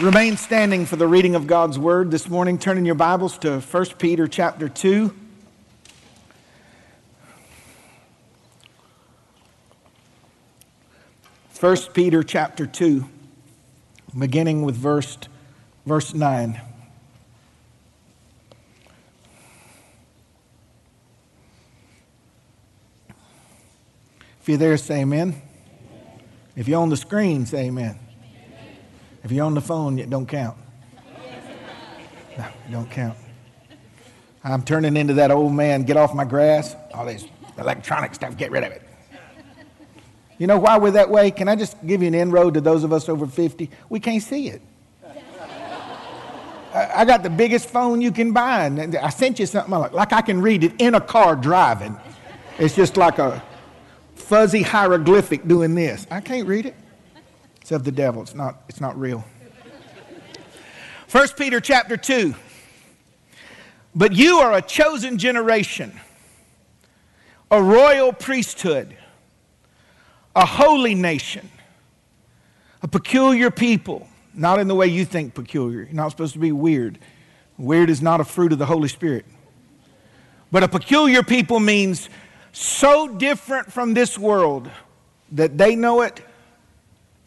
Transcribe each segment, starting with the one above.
Remain standing for the reading of God's word this morning. Turn in your Bibles to 1 Peter chapter 2. First Peter chapter 2, beginning with verse, verse 9. If you're there, say amen. If you're on the screen, say amen. If you're on the phone, it don't count. No, it don't count. I'm turning into that old man, get off my grass, all this electronic stuff, get rid of it. You know why we're that way? Can I just give you an inroad to those of us over 50? We can't see it. I got the biggest phone you can buy, and I sent you something like, like I can read it in a car driving. It's just like a fuzzy hieroglyphic doing this. I can't read it. It's of the devil. It's not, it's not real. 1 Peter chapter 2. But you are a chosen generation, a royal priesthood, a holy nation, a peculiar people, not in the way you think peculiar. You're not supposed to be weird. Weird is not a fruit of the Holy Spirit. But a peculiar people means so different from this world that they know it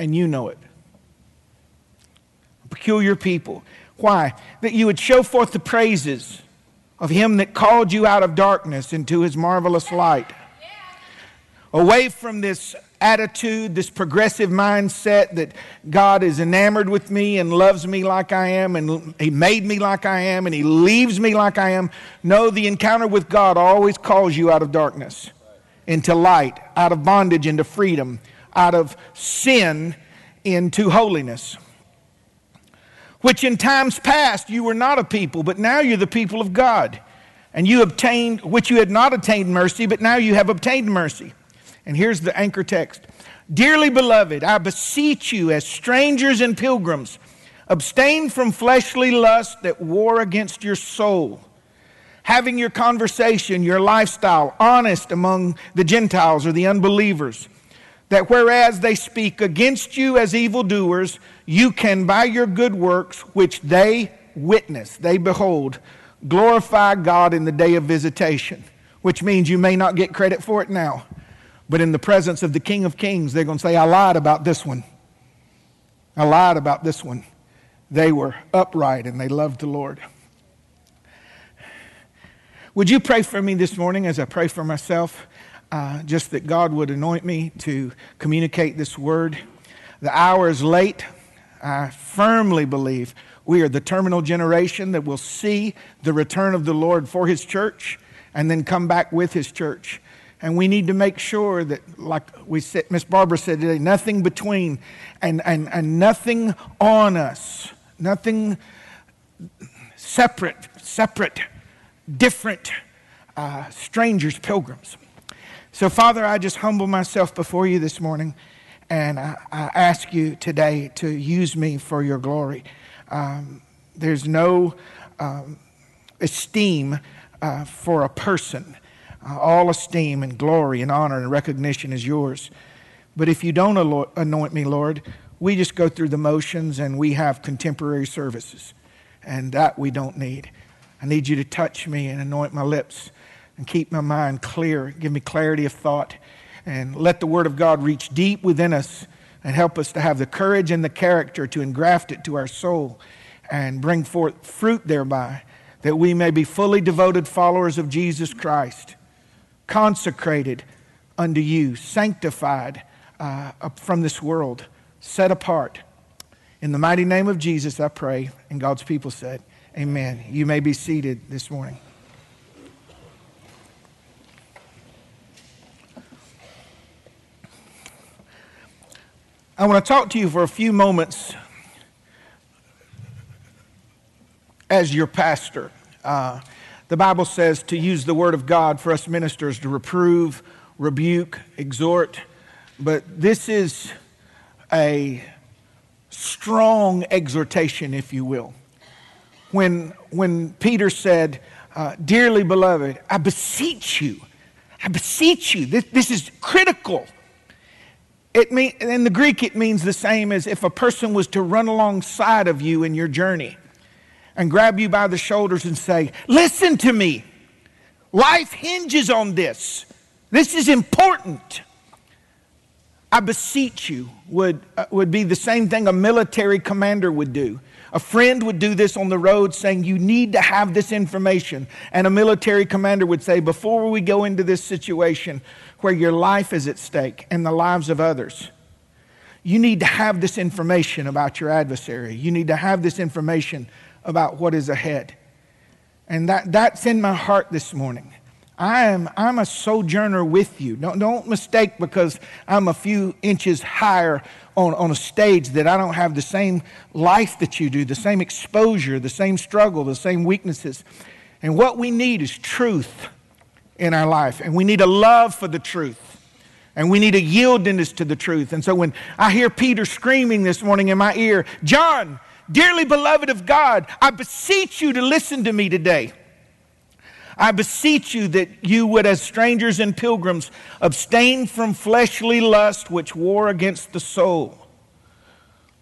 and you know it. Peculiar people. Why? That you would show forth the praises of him that called you out of darkness into his marvelous light. Away from this attitude, this progressive mindset that God is enamored with me and loves me like I am, and He made me like I am, and He leaves me like I am. No, the encounter with God always calls you out of darkness into light, out of bondage into freedom, out of sin into holiness. Which in times past you were not a people, but now you're the people of God. And you obtained, which you had not obtained mercy, but now you have obtained mercy. And here's the anchor text Dearly beloved, I beseech you as strangers and pilgrims, abstain from fleshly lust that war against your soul. Having your conversation, your lifestyle honest among the Gentiles or the unbelievers that whereas they speak against you as evildoers, you can by your good works, which they witness, they behold, glorify God in the day of visitation, which means you may not get credit for it now, but in the presence of the King of Kings, they're going to say, I lied about this one. I lied about this one. They were upright and they loved the Lord. Would you pray for me this morning as I pray for myself? Uh, just that God would anoint me to communicate this word. The hour is late. I firmly believe we are the terminal generation that will see the return of the Lord for His church and then come back with His church. And we need to make sure that, like we said, Miss Barbara said today, nothing between and, and, and nothing on us, nothing separate, separate, different, uh, strangers, pilgrims. So, Father, I just humble myself before you this morning, and I, I ask you today to use me for your glory. Um, there's no um, esteem uh, for a person. Uh, all esteem and glory and honor and recognition is yours. But if you don't anoint me, Lord, we just go through the motions and we have contemporary services. And that we don't need. I need you to touch me and anoint my lips and keep my mind clear. Give me clarity of thought. And let the Word of God reach deep within us and help us to have the courage and the character to engraft it to our soul and bring forth fruit thereby, that we may be fully devoted followers of Jesus Christ, consecrated unto you, sanctified uh, from this world, set apart. In the mighty name of Jesus, I pray. And God's people said, Amen. You may be seated this morning. I want to talk to you for a few moments as your pastor. Uh, the Bible says to use the Word of God for us ministers to reprove, rebuke, exhort, but this is a strong exhortation, if you will. When, when Peter said, uh, Dearly beloved, I beseech you, I beseech you, this, this is critical It mean, in the Greek, it means the same as if a person was to run alongside of you in your journey and grab you by the shoulders and say, Listen to me. Life hinges on this. This is important. I beseech you would, uh, would be the same thing a military commander would do. A friend would do this on the road saying, You need to have this information. And a military commander would say, Before we go into this situation where your life is at stake and the lives of others, you need to have this information about your adversary. You need to have this information about what is ahead. And that, that's in my heart this morning. I am, I'm a sojourner with you. Don't, don't mistake because I'm a few inches higher on, on a stage that I don't have the same life that you do, the same exposure, the same struggle, the same weaknesses. And what we need is truth in our life. And we need a love for the truth. And we need a yieldiness to the truth. And so when I hear Peter screaming this morning in my ear, John, dearly beloved of God, I beseech you to listen to me today. I beseech you that you would, as strangers and pilgrims, abstain from fleshly lust which war against the soul.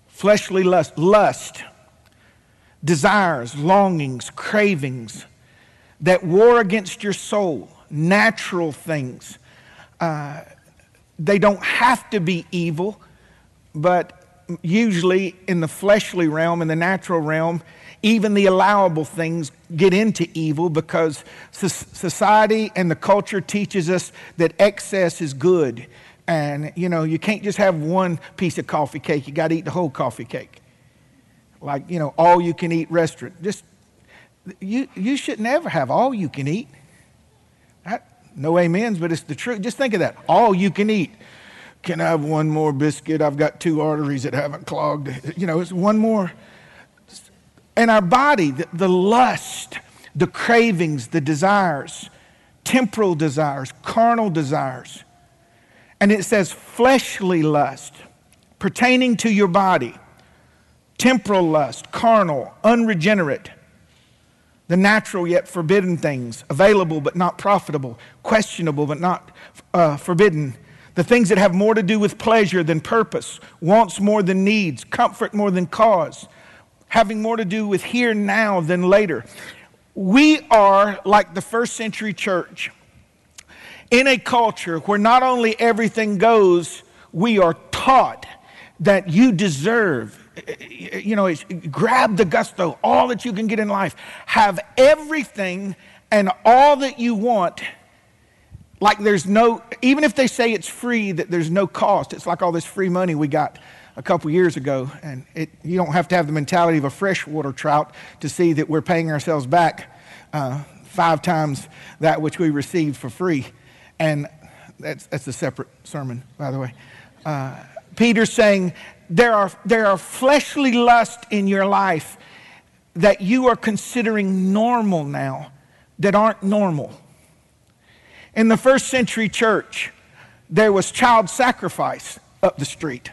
Fleshly lust, lust, desires, longings, cravings that war against your soul, natural things. Uh, they don't have to be evil, but usually in the fleshly realm, in the natural realm, even the allowable things get into evil because society and the culture teaches us that excess is good. And, you know, you can't just have one piece of coffee cake, you got to eat the whole coffee cake. Like, you know, all you can eat restaurant. Just, you, you should never have all you can eat. No amens, but it's the truth. Just think of that. All you can eat. Can I have one more biscuit? I've got two arteries that haven't clogged. You know, it's one more. And our body, the, the lust, the cravings, the desires, temporal desires, carnal desires. And it says fleshly lust pertaining to your body, temporal lust, carnal, unregenerate, the natural yet forbidden things, available but not profitable, questionable but not uh, forbidden the things that have more to do with pleasure than purpose, wants more than needs, comfort more than cause, having more to do with here now than later. We are like the first century church in a culture where not only everything goes, we are taught that you deserve you know, grab the gusto, all that you can get in life, have everything and all that you want like there's no, even if they say it's free, that there's no cost. It's like all this free money we got a couple years ago. And it, you don't have to have the mentality of a freshwater trout to see that we're paying ourselves back uh, five times that which we received for free. And that's, that's a separate sermon, by the way. Uh, Peter's saying there are, there are fleshly lusts in your life that you are considering normal now that aren't normal. In the first century church, there was child sacrifice up the street.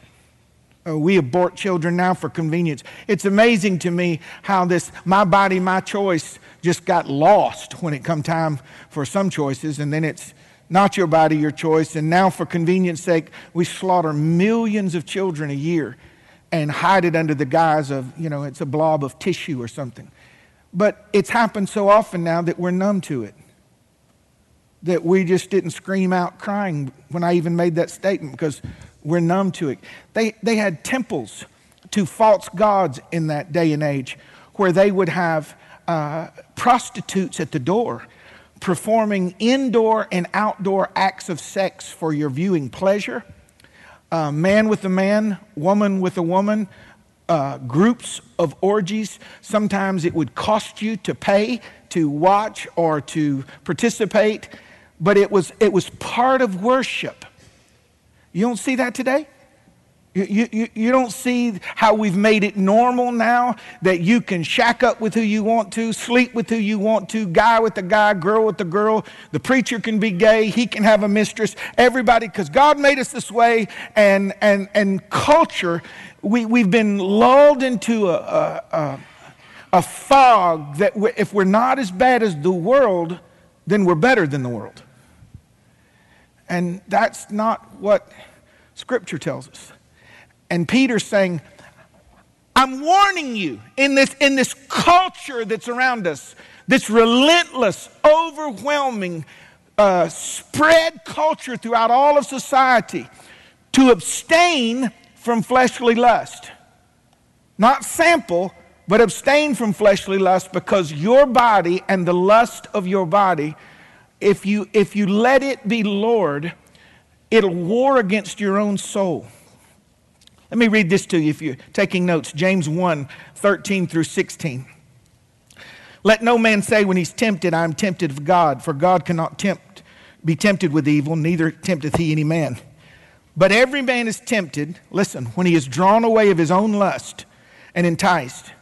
Uh, we abort children now for convenience. It's amazing to me how this my body, my choice just got lost when it come time for some choices, and then it's not your body, your choice. And now, for convenience sake, we slaughter millions of children a year and hide it under the guise of, you know, it's a blob of tissue or something. But it's happened so often now that we're numb to it that we just didn't scream out crying when I even made that statement because we're numb to it. They, they had temples to false gods in that day and age where they would have uh, prostitutes at the door performing indoor and outdoor acts of sex for your viewing pleasure. Uh, man with a man, woman with a woman, uh, groups of orgies. Sometimes it would cost you to pay to watch or to participate but it was, it was part of worship. You don't see that today? You, you, you don't see how we've made it normal now that you can shack up with who you want to, sleep with who you want to, guy with the guy, girl with the girl. The preacher can be gay, he can have a mistress. Everybody, because God made us this way, and, and, and culture, we, we've been lulled into a, a, a, a fog that if we're not as bad as the world, then we're better than the world. And that's not what Scripture tells us. And Peter's saying, I'm warning you in this, in this culture that's around us, this relentless, overwhelming, uh, spread culture throughout all of society, to abstain from fleshly lust. Not sample, but abstain from fleshly lust because your body and the lust of your body, if you, if you let it be Lord, it'll war against your own soul. Let me read this to you if you're taking notes. James 1 13 through 16. Let no man say when he's tempted, I am tempted of God, for God cannot tempt, be tempted with evil, neither tempteth he any man. But every man is tempted, listen, when he is drawn away of his own lust and enticed.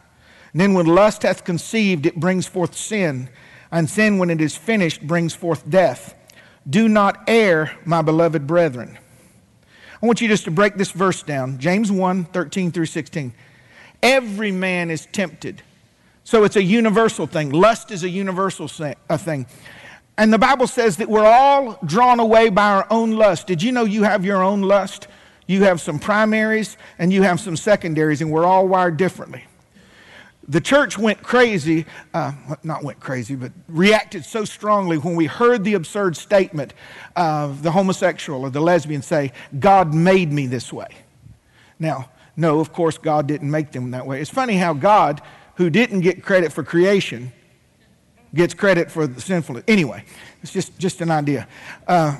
And then when lust hath conceived, it brings forth sin, and sin, when it is finished, brings forth death. Do not err, my beloved brethren. I want you just to break this verse down James 1 13 through 16. Every man is tempted. So it's a universal thing. Lust is a universal thing. And the Bible says that we're all drawn away by our own lust. Did you know you have your own lust? You have some primaries and you have some secondaries, and we're all wired differently the church went crazy, uh, not went crazy, but reacted so strongly when we heard the absurd statement of the homosexual or the lesbian say, God made me this way. Now, no, of course, God didn't make them that way. It's funny how God, who didn't get credit for creation, gets credit for the sinfulness. Anyway, it's just, just an idea. Uh,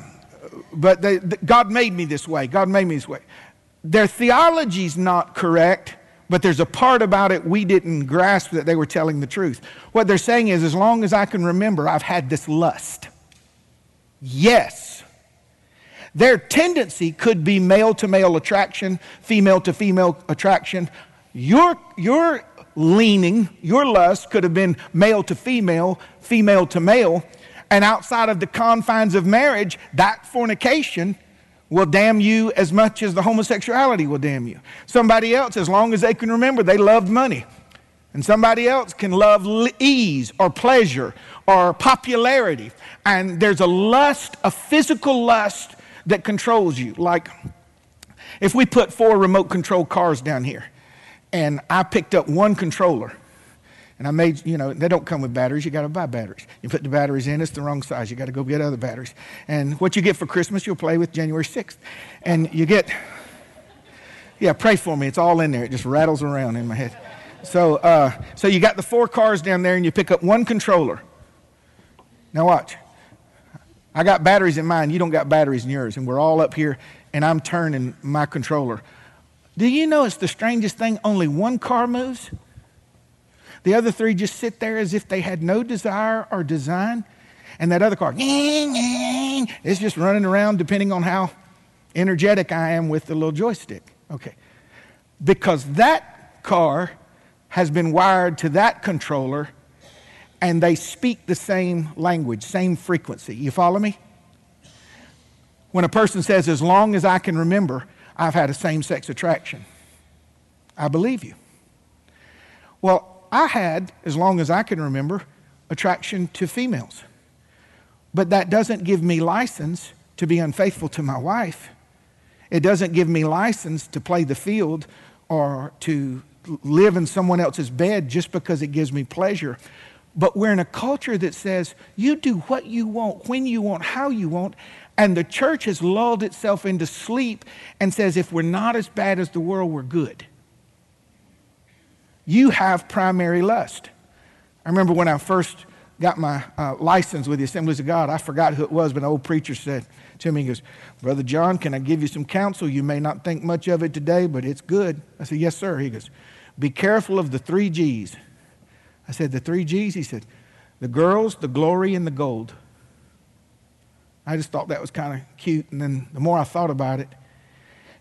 but they, God made me this way. God made me this way. Their theology's not correct but there's a part about it we didn't grasp that they were telling the truth. What they're saying is, as long as I can remember, I've had this lust. Yes. Their tendency could be male to male attraction, female to female attraction. Your, your leaning, your lust could have been male to female, female to male. And outside of the confines of marriage, that fornication will damn you as much as the homosexuality will damn you. Somebody else, as long as they can remember, they loved money. And somebody else can love ease or pleasure or popularity. And there's a lust, a physical lust that controls you. Like if we put four remote control cars down here and I picked up one controller and I made, you know, they don't come with batteries. You got to buy batteries. You put the batteries in, it's the wrong size. You got to go get other batteries. And what you get for Christmas, you'll play with January 6th. And you get, yeah, pray for me. It's all in there. It just rattles around in my head. So, uh, so you got the four cars down there and you pick up one controller. Now, watch. I got batteries in mine. You don't got batteries in yours. And we're all up here and I'm turning my controller. Do you know it's the strangest thing? Only one car moves? The other three just sit there as if they had no desire or design. And that other car, is just running around depending on how energetic I am with the little joystick. Okay. Because that car has been wired to that controller and they speak the same language, same frequency. You follow me? When a person says, as long as I can remember, I've had a same sex attraction, I believe you. Well, I had, as long as I can remember, attraction to females. But that doesn't give me license to be unfaithful to my wife. It doesn't give me license to play the field or to live in someone else's bed just because it gives me pleasure. But we're in a culture that says you do what you want, when you want, how you want. And the church has lulled itself into sleep and says if we're not as bad as the world, we're good you have primary lust. I remember when I first got my uh, license with the Assemblies of God, I forgot who it was, but an old preacher said to me, he goes, Brother John, can I give you some counsel? You may not think much of it today, but it's good. I said, Yes, sir. He goes, Be careful of the three G's. I said, The three G's? He said, The girls, the glory, and the gold. I just thought that was kind of cute. And then the more I thought about it,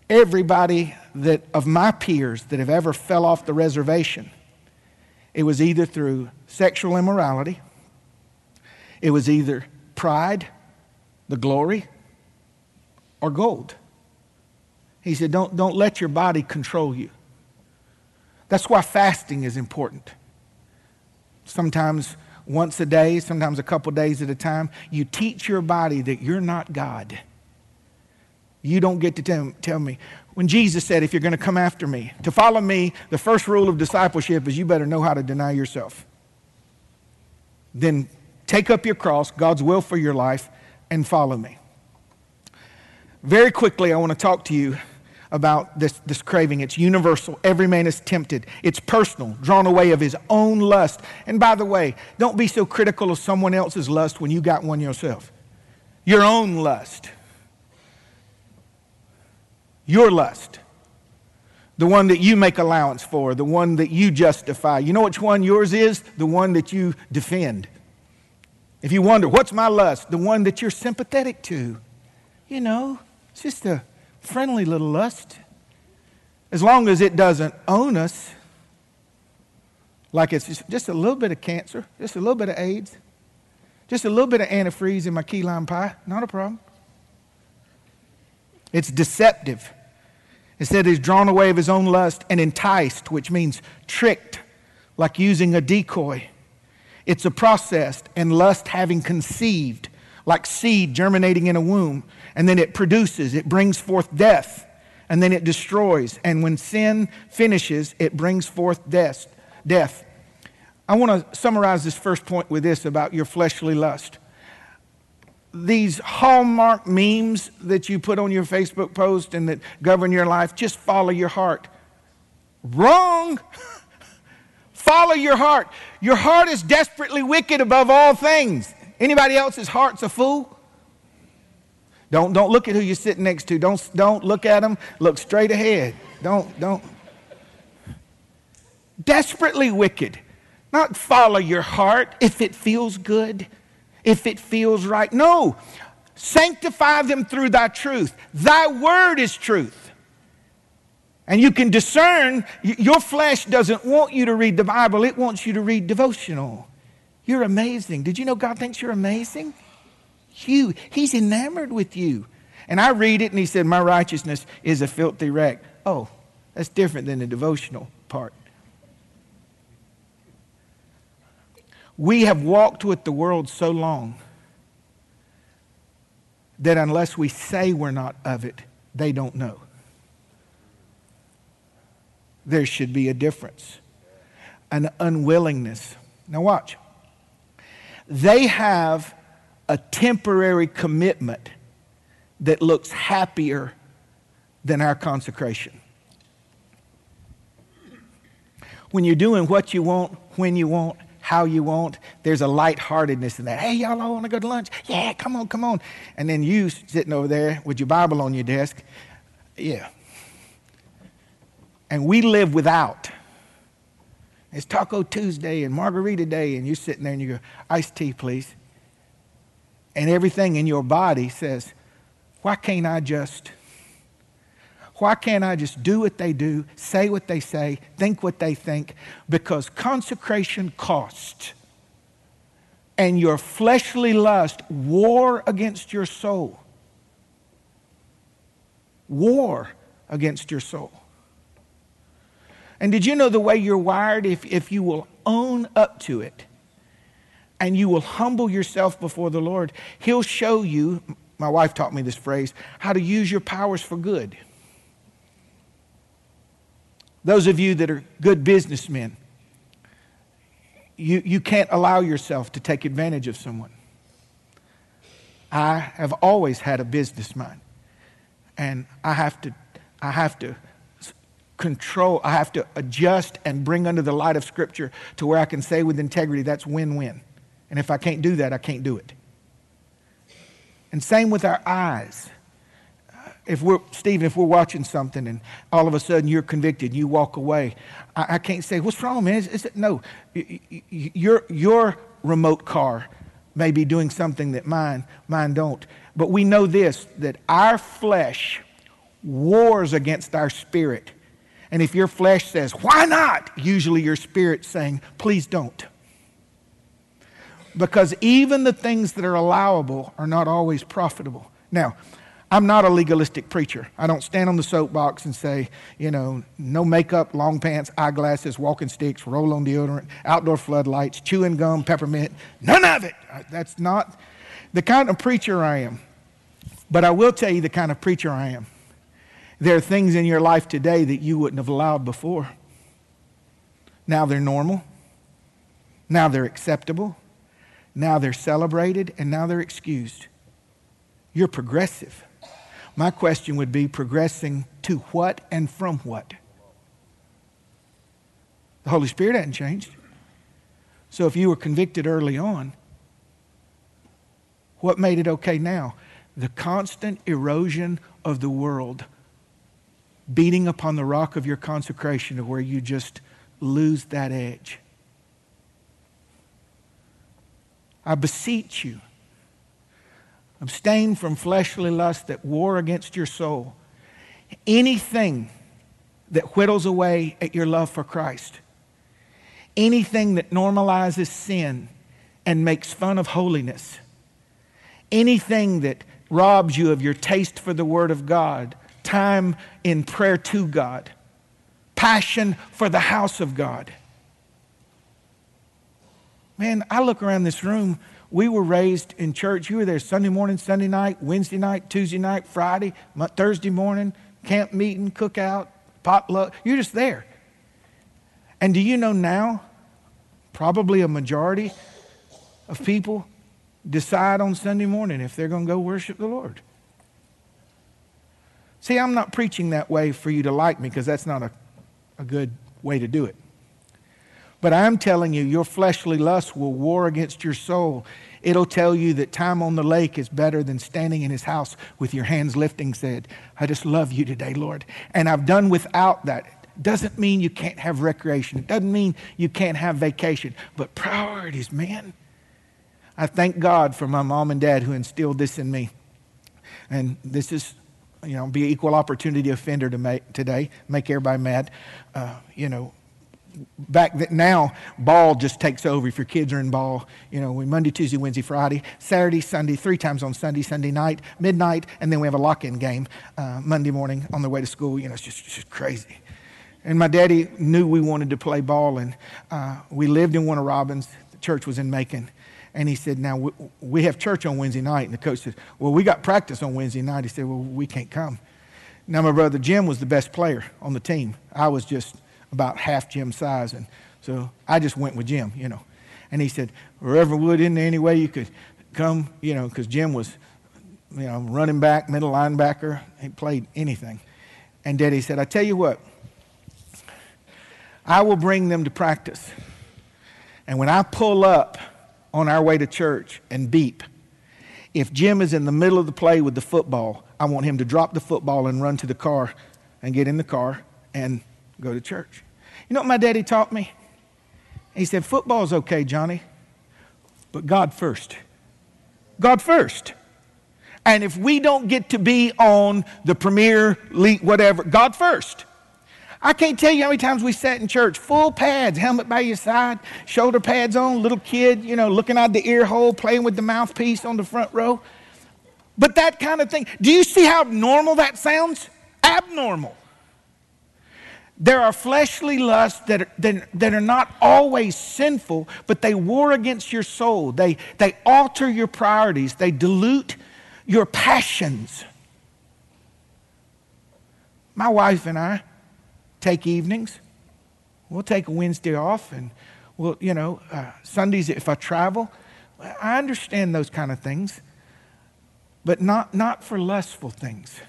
everybody that of my peers that have ever fell off the reservation, it was either through sexual immorality, it was either pride, the glory, or gold. He said, don't, don't let your body control you. That's why fasting is important. Sometimes once a day, sometimes a couple days at a time, you teach your body that you're not God. You don't get to tell, tell me. When Jesus said, if you're going to come after me, to follow me, the first rule of discipleship is you better know how to deny yourself. Then take up your cross, God's will for your life, and follow me. Very quickly, I want to talk to you about this, this craving. It's universal. Every man is tempted. It's personal, drawn away of his own lust. And by the way, don't be so critical of someone else's lust when you got one yourself. Your own lust. Your lust. The one that you make allowance for, the one that you justify. You know which one yours is? The one that you defend. If you wonder, what's my lust? The one that you're sympathetic to. You know, it's just a friendly little lust. As long as it doesn't own us, like it's just a little bit of cancer, just a little bit of AIDS, just a little bit of antifreeze in my key lime pie, not a problem. It's deceptive. Said he's drawn away of his own lust and enticed, which means tricked, like using a decoy. It's a process, and lust having conceived, like seed germinating in a womb and then it produces, it brings forth death, and then it destroys. And when sin finishes, it brings forth death. death. I want to summarize this first point with this about your fleshly lust. These hallmark memes that you put on your Facebook post and that govern your life, just follow your heart. Wrong! follow your heart. Your heart is desperately wicked above all things. Anybody else's heart's a fool? Don't, don't look at who you're sitting next to. Don't, don't look at them. Look straight ahead. Don't, don't. Desperately wicked. Not follow your heart if it feels good, if it feels right. No. Sanctify them through thy truth. Thy word is truth. And you can discern, your flesh doesn't want you to read the Bible, it wants you to read devotional. You're amazing. Did you know God thinks you're amazing? you. He's enamored with you. And I read it and he said, My righteousness is a filthy wreck. Oh, that's different than the devotional part. We have walked with the world so long that unless we say we're not of it, they don't know. There should be a difference, an unwillingness. Now, watch. They have a temporary commitment that looks happier than our consecration. When you're doing what you want, when you want, how you want, there's a lightheartedness in that. Hey, y'all, I want to go to lunch. Yeah, come on, come on. And then you sitting over there with your Bible on your desk. Yeah. And we live without. It's Taco Tuesday and Margarita Day, and you're sitting there and you go, iced tea, please and everything in your body says, why can't I just? Why can't I just do what they do, say what they say, think what they think? Because consecration costs. And your fleshly lust war against your soul. War against your soul. And did you know the way you're wired, if, if you will own up to it, and you will humble yourself before the Lord, He'll show you, my wife taught me this phrase, how to use your powers for good. Those of you that are good businessmen, you, you can't allow yourself to take advantage of someone. I have always had a business mind, and I have to, I have to control, I have to adjust and bring under the light of Scripture to where I can say with integrity, that's win win. And if I can't do that, I can't do it. And same with our eyes. If we're, Stephen, if we're watching something and all of a sudden you're convicted you walk away, I, I can't say, What's wrong, man? Is, is it? No. Your, your remote car may be doing something that mine, mine don't. But we know this that our flesh wars against our spirit. And if your flesh says, Why not? Usually your spirit's saying, Please don't because even the things that are allowable are not always profitable. Now, I'm not a legalistic preacher. I don't stand on the soapbox and say, you know, no makeup, long pants, eyeglasses, walking sticks, roll on deodorant, outdoor floodlights, chewing gum, peppermint. None of it. That's not the kind of preacher I am. But I will tell you the kind of preacher I am. There are things in your life today that you wouldn't have allowed before. Now they're normal. Now they're acceptable. Now they're celebrated. And now they're excused. You're progressive. My question would be progressing to what and from what? The Holy Spirit hadn't changed. So if you were convicted early on, what made it okay now? The constant erosion of the world beating upon the rock of your consecration to where you just lose that edge. I beseech you, abstain from fleshly lust that war against your soul. Anything that whittles away at your love for Christ, anything that normalizes sin and makes fun of holiness, anything that robs you of your taste for the Word of God, time in prayer to God, passion for the house of God. Man, I look around this room. We were raised in church. You were there Sunday morning, Sunday night, Wednesday night, Tuesday night, Friday, Thursday morning, camp meeting, cookout, potluck. You're just there. And do you know now, probably a majority of people decide on Sunday morning if they're going to go worship the Lord. See, I'm not preaching that way for you to like me because that's not a, a good way to do it. But I'm telling you, your fleshly lust will war against your soul. It'll tell you that time on the lake is better than standing in his house with your hands lifting, said, I just love you today, Lord. And I've done without that. Doesn't mean you can't have recreation. It doesn't mean you can't have vacation. But priorities, man. I thank God for my mom and dad who instilled this in me. And this is, you know, be equal opportunity offender to make today, make everybody mad. Uh, you know, back then, now ball just takes over if your kids are in ball you know we monday tuesday wednesday friday saturday sunday three times on sunday sunday night midnight and then we have a lock-in game uh, monday morning on the way to school you know it's just, it's just crazy and my daddy knew we wanted to play ball and uh, we lived in Warner Robins the church was in macon and he said, Now we have church on Wednesday night. And the coach said, Well, we got practice on Wednesday night. He said, Well, we can't come. Now, my brother Jim was the best player on the team. I was just about half Jim's size. And so I just went with Jim, you know. And he said, Reverend Wood, isn't there any way you could come, you know, because Jim was, you know, running back, middle linebacker. He played anything. And Daddy said, I tell you what, I will bring them to practice. And when I pull up, on our way to church and beep. If Jim is in the middle of the play with the football, I want him to drop the football and run to the car and get in the car and go to church. You know what my daddy taught me? He said, Football's okay, Johnny, but God first. God first. And if we don't get to be on the premier league, whatever, God first. I can't tell you how many times we sat in church, full pads, helmet by your side, shoulder pads on, little kid, you know, looking out the ear hole, playing with the mouthpiece on the front row. But that kind of thing, do you see how normal that sounds? Abnormal. There are fleshly lusts that are, that, that are not always sinful, but they war against your soul. They, they alter your priorities, they dilute your passions. My wife and I, take evenings. We'll take a Wednesday off, and we'll, you know, uh, Sundays if I travel. I understand those kind of things, but not, not for lustful things.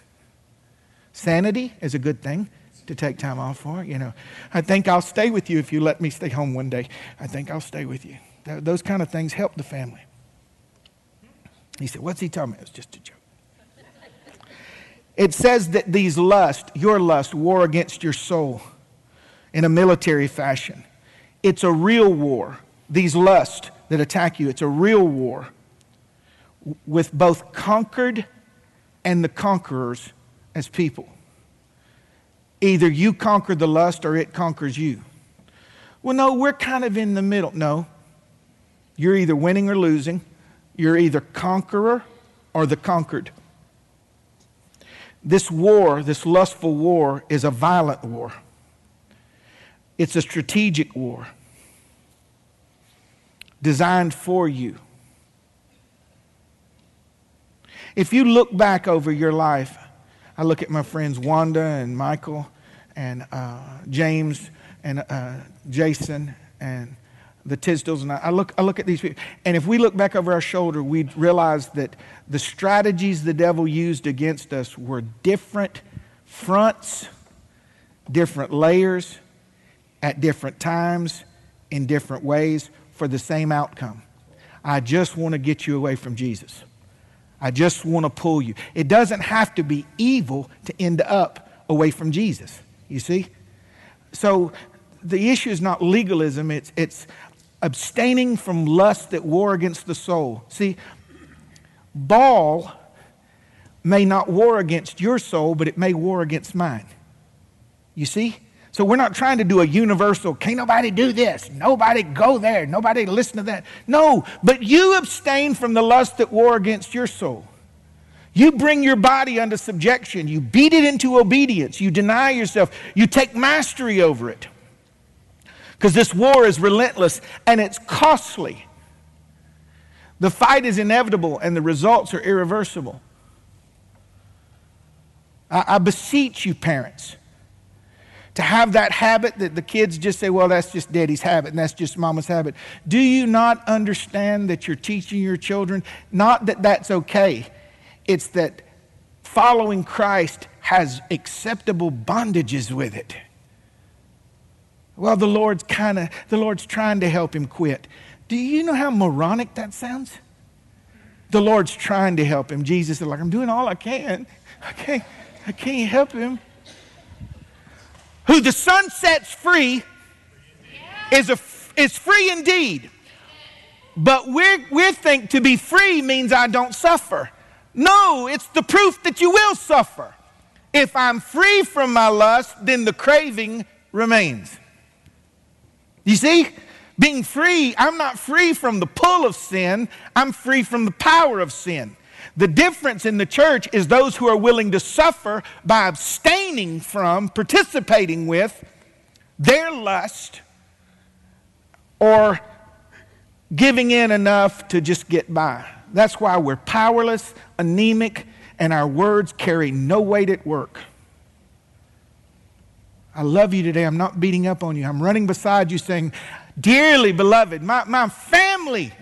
Sanity is a good thing to take time off for. You know, I think I'll stay with you if you let me stay home one day. I think I'll stay with you. Th- those kind of things help the family. He said, What's he talking about? It was just a joke. It says that these lust, your lust, war against your soul in a military fashion. It's a real war. These lust that attack you, it's a real war with both conquered and the conquerors as people. Either you conquer the lust or it conquers you. Well, no, we're kind of in the middle. No. You're either winning or losing. You're either conqueror or the conquered. This war, this lustful war, is a violent war. It's a strategic war designed for you. If you look back over your life, I look at my friends Wanda and Michael and uh, James and uh, Jason and the Tisdales, and I, I, look, I look at these people. And if we look back over our shoulder, we realize that the strategies the devil used against us were different fronts, different layers, at different times, in different ways, for the same outcome. I just want to get you away from Jesus. I just want to pull you. It doesn't have to be evil to end up away from Jesus, you see? So the issue is not legalism, it's, it's abstaining from lust that war against the soul. See, ball may not war against your soul, but it may war against mine. You see? So we're not trying to do a universal, can't nobody do this, nobody go there, nobody listen to that. No, but you abstain from the lust that war against your soul. You bring your body under subjection. You beat it into obedience. You deny yourself. You take mastery over it. Because this war is relentless and it's costly. The fight is inevitable and the results are irreversible. I, I beseech you, parents to have that habit that the kids just say, well, that's just daddy's habit and that's just mama's habit. Do you not understand that you're teaching your children? Not that that's okay, it's that following Christ has acceptable bondages with it. Well, the Lord's kind of, the Lord's trying to help him quit. Do you know how moronic that sounds? The Lord's trying to help him. Jesus is like, I'm doing all I can. I can't, I can't help him. Who the Son sets free is, a, is free indeed. But we we think to be free means I don't suffer. No, it's the proof that you will suffer. If I'm free from my lust, then the craving remains. You see? Being free, I'm not free from the pull of sin, I'm free from the power of sin. The difference in the church is those who are willing to suffer by abstaining from, participating with their lust or giving in enough to just get by. That's why we're powerless, anemic, and our words carry no weight at work. I love you today. I'm not beating up on you. I'm running beside you saying, Dearly beloved, my, my family,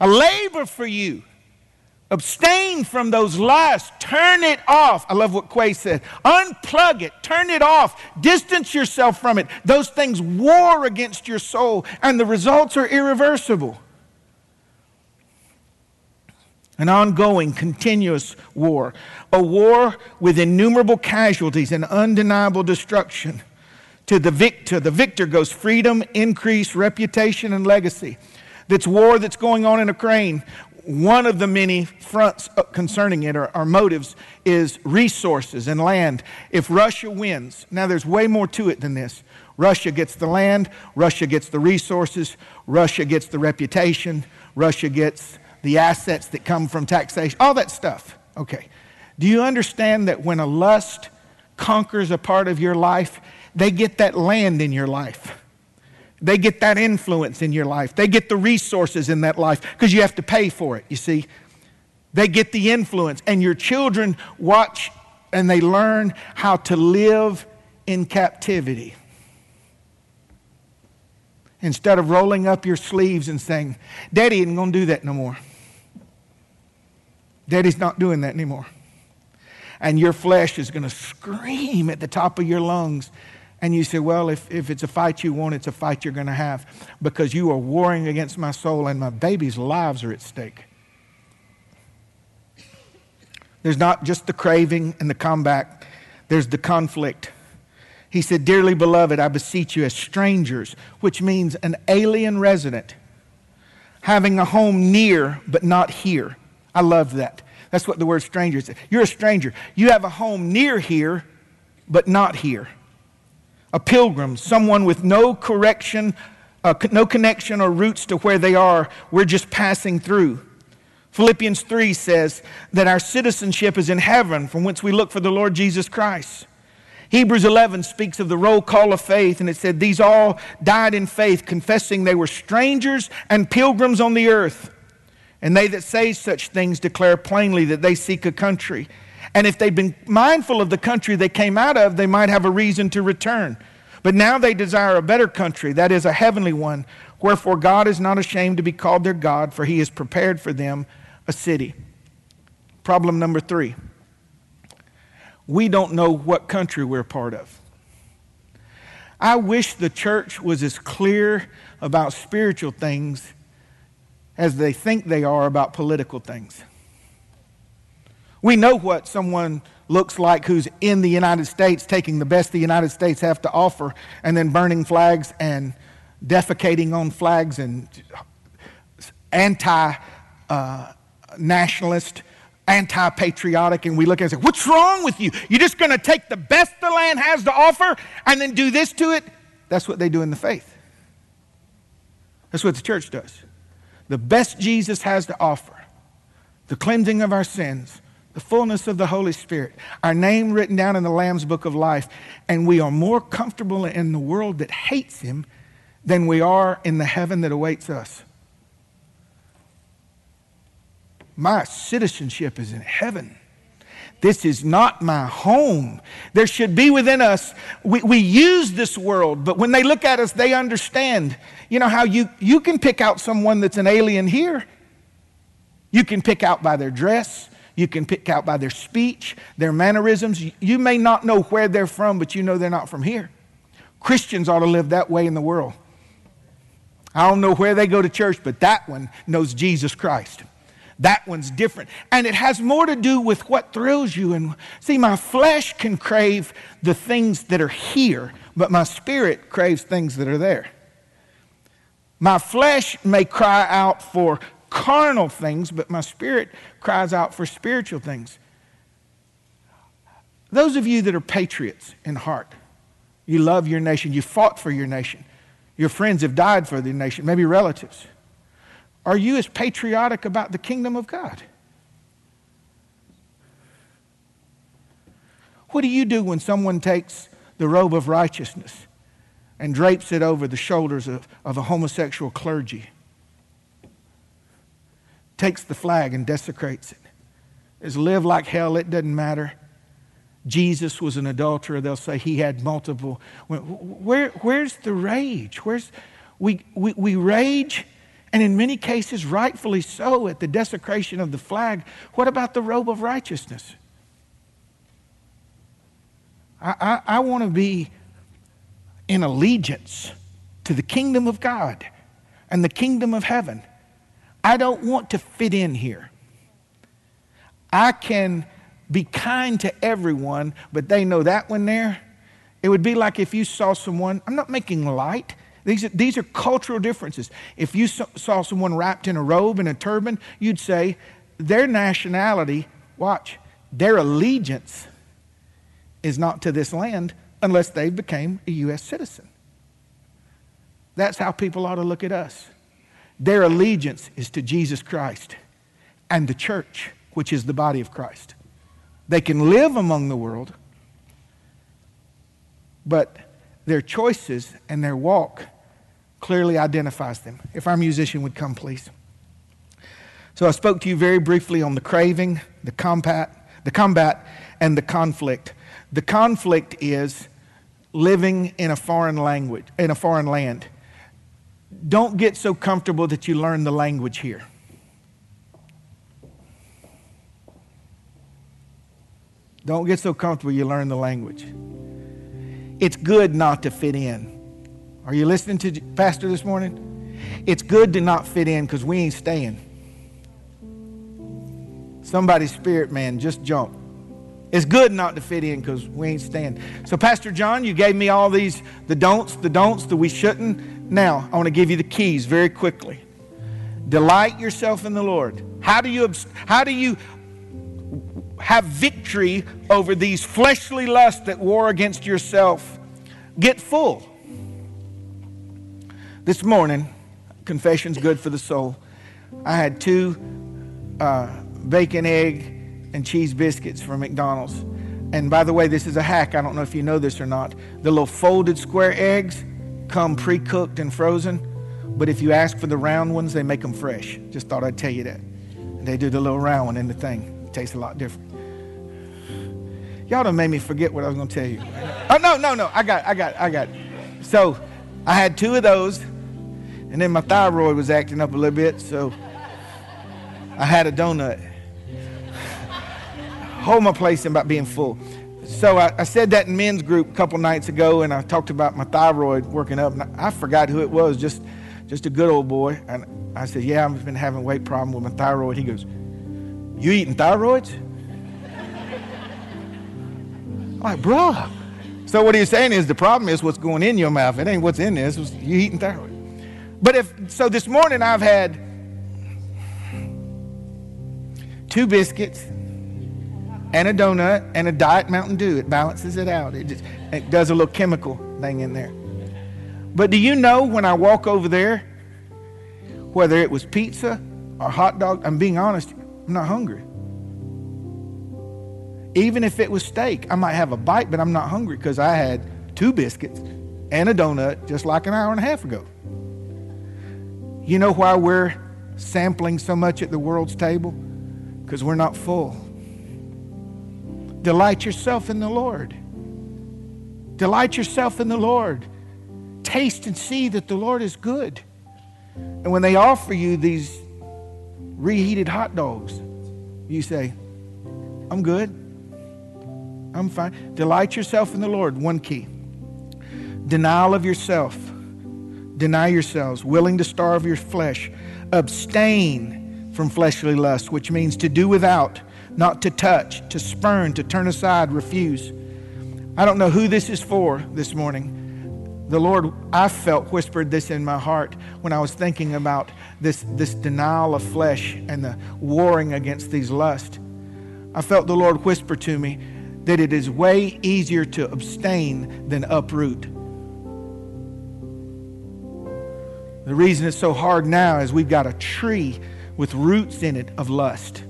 I labor for you. Abstain from those lusts. Turn it off. I love what Quay said. Unplug it. Turn it off. Distance yourself from it. Those things war against your soul, and the results are irreversible. An ongoing, continuous war. A war with innumerable casualties and undeniable destruction. To the victor, the victor goes freedom, increase, reputation, and legacy. That's war that's going on in Ukraine one of the many fronts uh, concerning it, or, or, motives, is resources and land. If Russia wins, now there's way more to it than this. Russia gets the land, Russia gets the resources, Russia gets the reputation, Russia gets the assets that come from taxation, all that stuff. Okay. Do you understand that when a lust conquers a part of your life, they get that land in your life? They get that influence in your life. They get the resources in that life because you have to pay for it, you see. They get the influence. And your children watch and they learn how to live in captivity. Instead of rolling up your sleeves and saying, Daddy isn't going to do that no more. Daddy's not doing that anymore. And your flesh is going to scream at the top of your lungs and you say, well, if, if it's a fight you want, it's a fight you're going to have because you are warring against my soul and my baby's lives are at stake. There's not just the craving and the combat, there's the conflict. He said, Dearly beloved, I beseech you as strangers, which means an alien resident, having a home near but not here. I love that. That's what the word stranger is. You're a stranger. You have a home near here, but not here a pilgrim, someone with no correction, uh, no connection or roots to where they are. We're just passing through. Philippians 3 says that our citizenship is in heaven, from whence we look for the Lord Jesus Christ. Hebrews 11 speaks of the roll call of faith, and it said, These all died in faith, confessing they were strangers and pilgrims on the earth. And they that say such things declare plainly that they seek a country. And if they'd been mindful of the country they came out of, they might have a reason to return. But now they desire a better country, that is, a heavenly one. Wherefore God is not ashamed to be called their God, for he has prepared for them a city. Problem number three we don't know what country we're part of. I wish the church was as clear about spiritual things as they think they are about political things. We know what someone looks like who's in the United States, taking the best the United States have to offer, and then burning flags and defecating on flags and anti uh, nationalist, anti patriotic. And we look at it and say, What's wrong with you? You're just going to take the best the land has to offer and then do this to it? That's what they do in the faith. That's what the church does. The best Jesus has to offer, the cleansing of our sins, the fullness of the Holy Spirit, our name written down in the Lamb's book of life, and we are more comfortable in the world that hates him than we are in the heaven that awaits us. My citizenship is in heaven. This is not my home. There should be within us, we, we use this world, but when they look at us, they understand. You know how you, you can pick out someone that's an alien here? You can pick out by their dress, you can pick out by their speech, their mannerisms. You may not know where they're from, but you know they're not from here. Christians ought to live that way in the world. I don't know where they go to church, but that one knows Jesus Christ. That one's different. And it has more to do with what thrills you. And see, my flesh can crave the things that are here, but my spirit craves things that are there. My flesh may cry out for carnal things, but my spirit cries out for spiritual things. Those of you that are patriots in heart, you love your nation, you fought for your nation, your friends have died for the nation, maybe relatives. Are you as patriotic about the kingdom of God? What do you do when someone takes the robe of righteousness and drapes it over the shoulders of, of a homosexual clergy? Takes the flag and desecrates it. Is live like hell, it doesn't matter. Jesus was an adulterer, they'll say he had multiple. Where, where's the rage? Where's, we, we, we rage and in many cases, rightfully so, at the desecration of the flag. What about the robe of righteousness? I, I, I want to be in allegiance to the kingdom of God and the kingdom of heaven. I don't want to fit in here. I can be kind to everyone, but they know that one there. It would be like if you saw someone, I'm not making light, these are, these are cultural differences. If you saw someone wrapped in a robe and a turban, you'd say their nationality, watch, their allegiance is not to this land unless they became a U.S. citizen. That's how people ought to look at us. Their allegiance is to Jesus Christ and the church, which is the body of Christ. They can live among the world, but their choices and their walk clearly identifies them. If our musician would come, please. So I spoke to you very briefly on the craving, the combat, the combat, and the conflict. The conflict is living in a foreign language, in a foreign land. Don't get so comfortable that you learn the language here. Don't get so comfortable you learn the language. It's good not to fit in. Are you listening to Pastor this morning? It's good to not fit in because we ain't staying. Somebody's spirit man just jumped. It's good not to fit in because we ain't staying. So, Pastor John, you gave me all these the don'ts, the don'ts, the we shouldn't. Now, I want to give you the keys very quickly. Delight yourself in the Lord. How do you, how do you have victory over these fleshly lusts that war against yourself. Get full. This morning, confession's good for the soul. I had two uh, bacon, egg, and cheese biscuits from McDonald's. And by the way, this is a hack. I don't know if you know this or not. The little folded square eggs come pre cooked and frozen. But if you ask for the round ones, they make them fresh. Just thought I'd tell you that. They do the little round one in the thing. It tastes a lot different. Y'all done made me forget what I was going to tell you. Oh, no, no, no. I got, I got, I got. So I had two of those, and then my thyroid was acting up a little bit, so I had a donut. Hold my place about being full. So I, I, said that in men's group a couple nights ago, and I talked about my thyroid working up. And I, forgot who it was, just, just a good old boy. And I said, "Yeah, I've been having weight problem with my thyroid." He goes, "You eating thyroids?" I'm like, bruh. So what he's saying is the problem is what's going in your mouth. It ain't what's in there. It's you eating thyroid. But if so, this morning I've had two biscuits and a donut and a diet Mountain Dew. It balances it out. It just it does a little chemical thing in there. But do you know when I walk over there, whether it was pizza or hot dog, I'm being honest, I'm not hungry. Even if it was steak, I might have a bite, but I'm not hungry because I had two biscuits and a donut just like an hour and a half ago. You know why we're sampling so much at the world's table? Because we're not full. Delight yourself in the Lord. Delight yourself in the Lord. Taste and see that the Lord is good. And when they offer you these reheated hot dogs, you say, I'm good. I'm fine. Delight yourself in the Lord. One key denial of yourself. Deny yourselves, willing to starve your flesh. Abstain from fleshly lust, which means to do without not to touch, to spurn, to turn aside, refuse. I don't know who this is for this morning. The Lord, I felt, whispered this in my heart when I was thinking about this, this denial of flesh and the warring against these lusts. I felt the Lord whisper to me that it is way easier to abstain than uproot. The reason it's so hard now is we've got a tree with roots in it of lust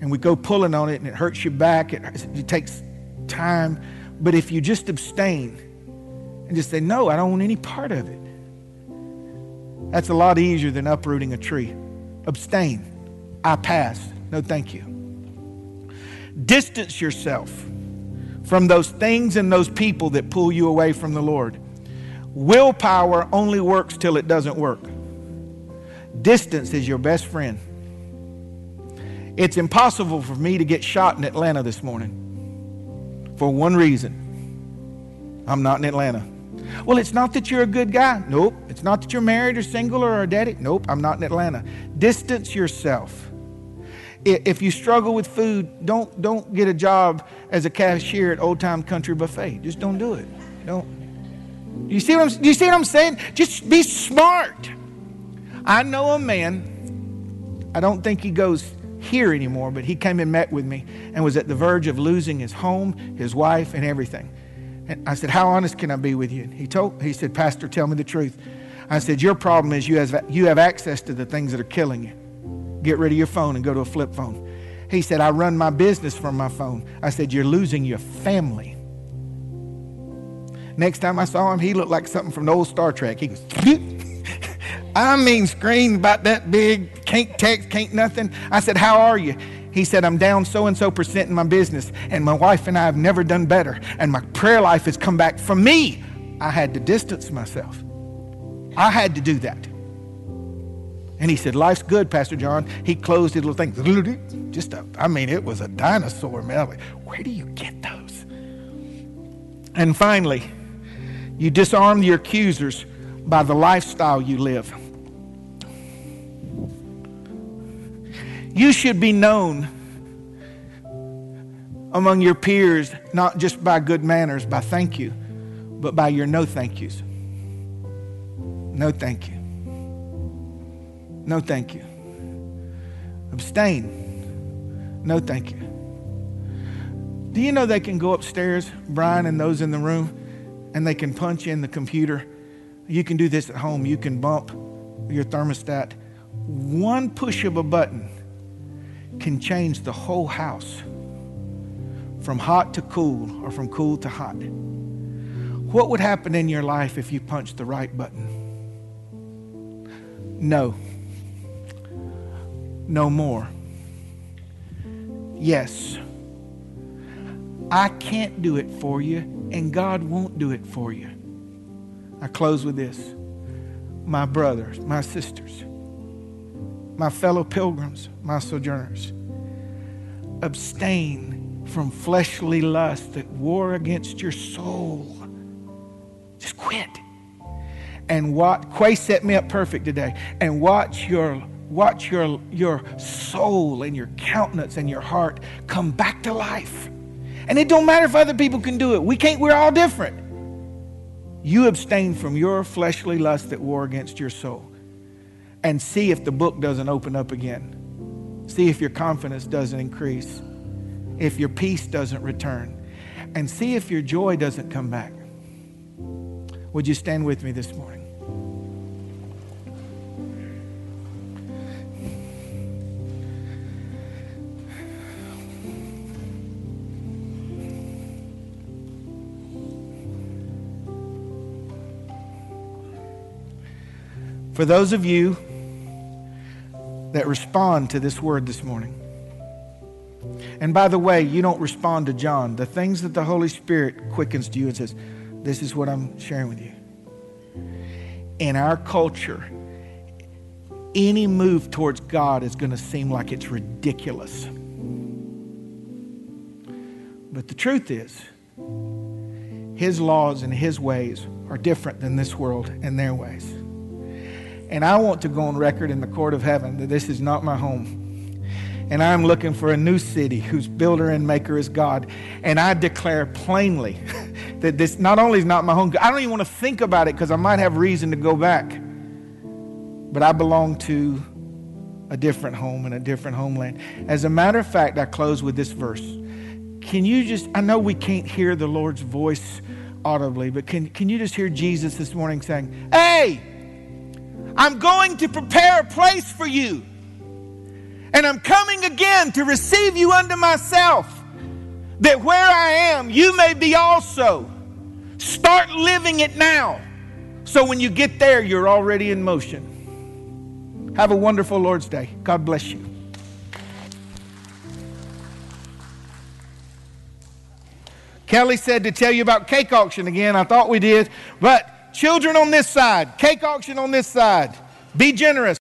and we go pulling on it and it hurts your back, it, it takes time. But if you just abstain and just say, No, I don't want any part of it, that's a lot easier than uprooting a tree. Abstain. I pass. No, thank you. Distance yourself from those things and those people that pull you away from the Lord. Willpower only works till it doesn't work. Distance is your best friend. It's impossible for me to get shot in Atlanta this morning for one reason I'm not in Atlanta. Well, it's not that you're a good guy. Nope. It's not that you're married or single or a daddy. Nope. I'm not in Atlanta. Distance yourself. If you struggle with food, don't, don't get a job as a cashier at Old Time Country Buffet. Just don't do it. Don't. You see what I'm, you see what I'm saying? Just be smart. I know a man, I don't think he goes here anymore, but he came and met with me and was at the verge of losing his home, his wife, and everything. And I said, How honest can I be with you? He told he said, Pastor, tell me the truth. I said, Your problem is you have, you have access to the things that are killing you. Get rid of your phone and go to a flip phone. He said, I run my business from my phone. I said, You're losing your family. Next time I saw him, he looked like something from the old Star Trek. He goes, I mean, screen about that big, can't text, can't nothing. I said, How are you? He said, I'm down so and so percent in my business, and my wife and I have never done better, and my prayer life has come back for me. I had to distance myself. I had to do that. And he said, Life's good, Pastor John. He closed his little thing. Just a, I mean, it was a dinosaur, man. Like, where do you get those? And finally, you disarm your accusers by the lifestyle you live. You should be known among your peers not just by good manners, by thank you, but by your no thank yous. No thank you. No thank you. Abstain. No thank you. Do you know they can go upstairs, Brian and those in the room, and they can punch in the computer? You can do this at home. You can bump your thermostat. One push of a button can change the whole house from hot to cool or from cool to hot. What would happen in your life if you punched the right button? No. No more. Yes. I can't do it for you, and God won't do it for you. I close with this. My brothers, my sisters, my fellow pilgrims, my sojourners, abstain from fleshly lust that war against your soul. Just quit. And what Quay set me up perfect today. And watch your watch your your soul and your countenance and your heart come back to life. And it don't matter if other people can do it. We can't, we're all different. You abstain from your fleshly lust that war against your soul. And see if the book doesn't open up again. See if your confidence doesn't increase. If your peace doesn't return. And see if your joy doesn't come back. Would you stand with me this morning? For those of you that respond to this word this morning, and by the way, you don't respond to John, the things that the Holy Spirit quickens to you and says, This is what I'm sharing with you. In our culture, any move towards God is going to seem like it's ridiculous. But the truth is, His laws and His ways are different than this world and their ways. And I want to go on record in the court of heaven that this is not my home. And I'm looking for a new city whose builder and maker is God. And I declare plainly that this not only is not my home, I don't even want to think about it because I might have reason to go back. But I belong to a different home and a different homeland. As a matter of fact, I close with this verse. Can you just, I know we can't hear the Lord's voice audibly, but can, can you just hear Jesus this morning saying, Hey, I'm going to prepare a place for you. And I'm coming again to receive you unto myself, that where I am, you may be also. Start living it now. So when you get there, you're already in motion. Have a wonderful Lord's Day. God bless you. Kelly said to tell you about cake auction again. I thought we did, but Children on this side, cake auction on this side. Be generous.